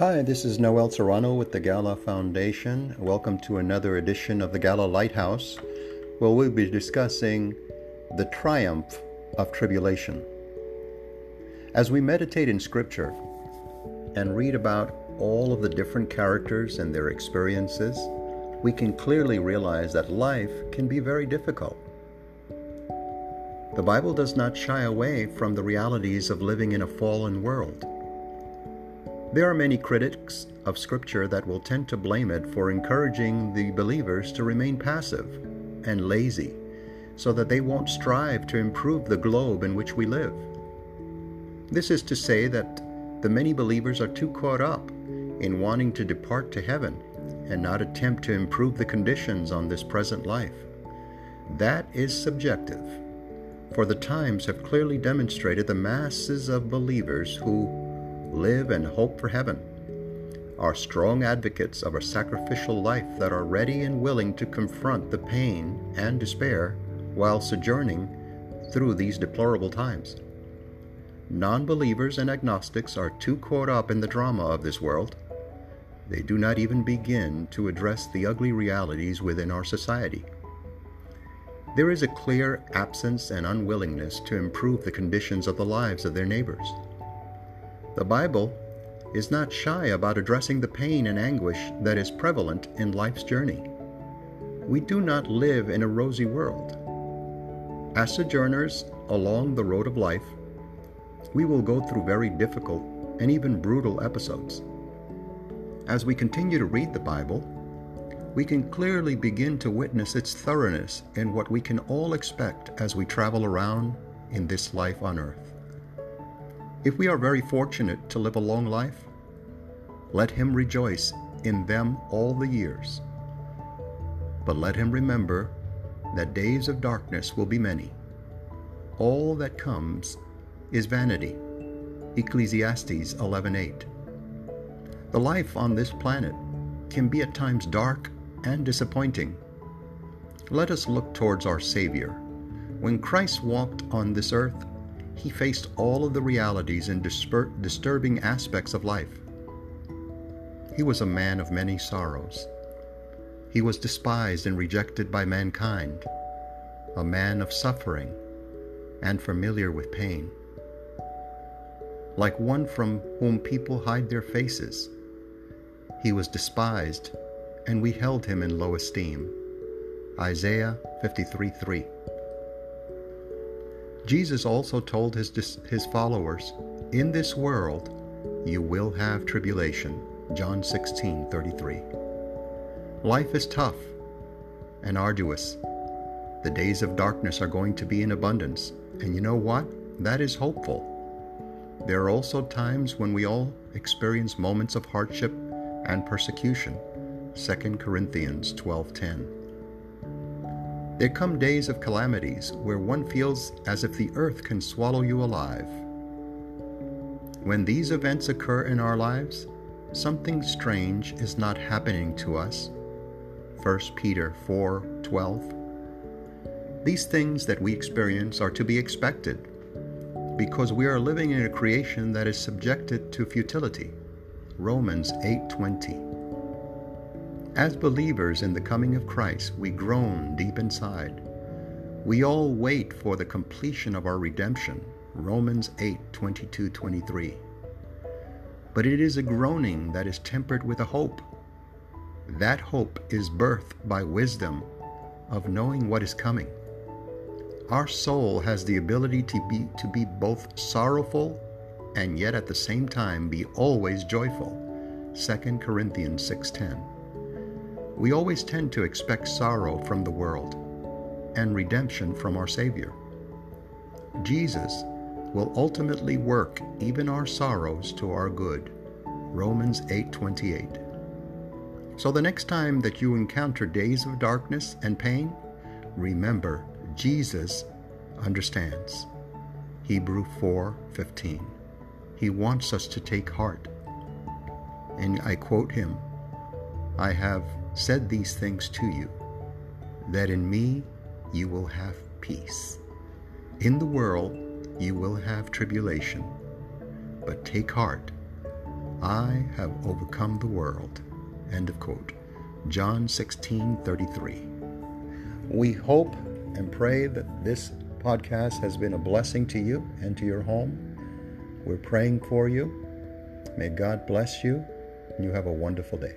Hi, this is Noel Serrano with the Gala Foundation. Welcome to another edition of the Gala Lighthouse, where we'll be discussing the triumph of tribulation. As we meditate in Scripture and read about all of the different characters and their experiences, we can clearly realize that life can be very difficult. The Bible does not shy away from the realities of living in a fallen world. There are many critics of Scripture that will tend to blame it for encouraging the believers to remain passive and lazy so that they won't strive to improve the globe in which we live. This is to say that the many believers are too caught up in wanting to depart to heaven and not attempt to improve the conditions on this present life. That is subjective, for the times have clearly demonstrated the masses of believers who live and hope for heaven, are strong advocates of a sacrificial life that are ready and willing to confront the pain and despair while sojourning through these deplorable times. Non believers and agnostics are too caught up in the drama of this world. They do not even begin to address the ugly realities within our society. There is a clear absence and unwillingness to improve the conditions of the lives of their neighbors. The Bible is not shy about addressing the pain and anguish that is prevalent in life's journey. We do not live in a rosy world. As sojourners along the road of life, we will go through very difficult and even brutal episodes. As we continue to read the Bible, we can clearly begin to witness its thoroughness in what we can all expect as we travel around in this life on earth. If we are very fortunate to live a long life, let him rejoice in them all the years. But let him remember that days of darkness will be many. All that comes is vanity. Ecclesiastes 11:8. The life on this planet can be at times dark and disappointing. Let us look towards our Savior. When Christ walked on this earth, he faced all of the realities and disturbing aspects of life. He was a man of many sorrows. He was despised and rejected by mankind, a man of suffering and familiar with pain. Like one from whom people hide their faces, he was despised, and we held him in low esteem. Isaiah 53 3. Jesus also told his, his followers, In this world you will have tribulation. John 16 33. Life is tough and arduous. The days of darkness are going to be in abundance. And you know what? That is hopeful. There are also times when we all experience moments of hardship and persecution. 2 Corinthians 12:10. There come days of calamities where one feels as if the earth can swallow you alive. When these events occur in our lives, something strange is not happening to us. 1 Peter 4:12 These things that we experience are to be expected because we are living in a creation that is subjected to futility. Romans 8:20 as believers in the coming of Christ, we groan deep inside. We all wait for the completion of our redemption. Romans 8 22 23. But it is a groaning that is tempered with a hope. That hope is birthed by wisdom of knowing what is coming. Our soul has the ability to be, to be both sorrowful and yet at the same time be always joyful. 2 Corinthians 6:10 we always tend to expect sorrow from the world and redemption from our Savior. Jesus will ultimately work even our sorrows to our good. Romans 8:28. So the next time that you encounter days of darkness and pain, remember Jesus understands. Hebrew 4:15. He wants us to take heart. And I quote him, I have said these things to you, that in me you will have peace. In the world you will have tribulation, but take heart. I have overcome the world. End of quote. John 16 33. We hope and pray that this podcast has been a blessing to you and to your home. We're praying for you. May God bless you, and you have a wonderful day.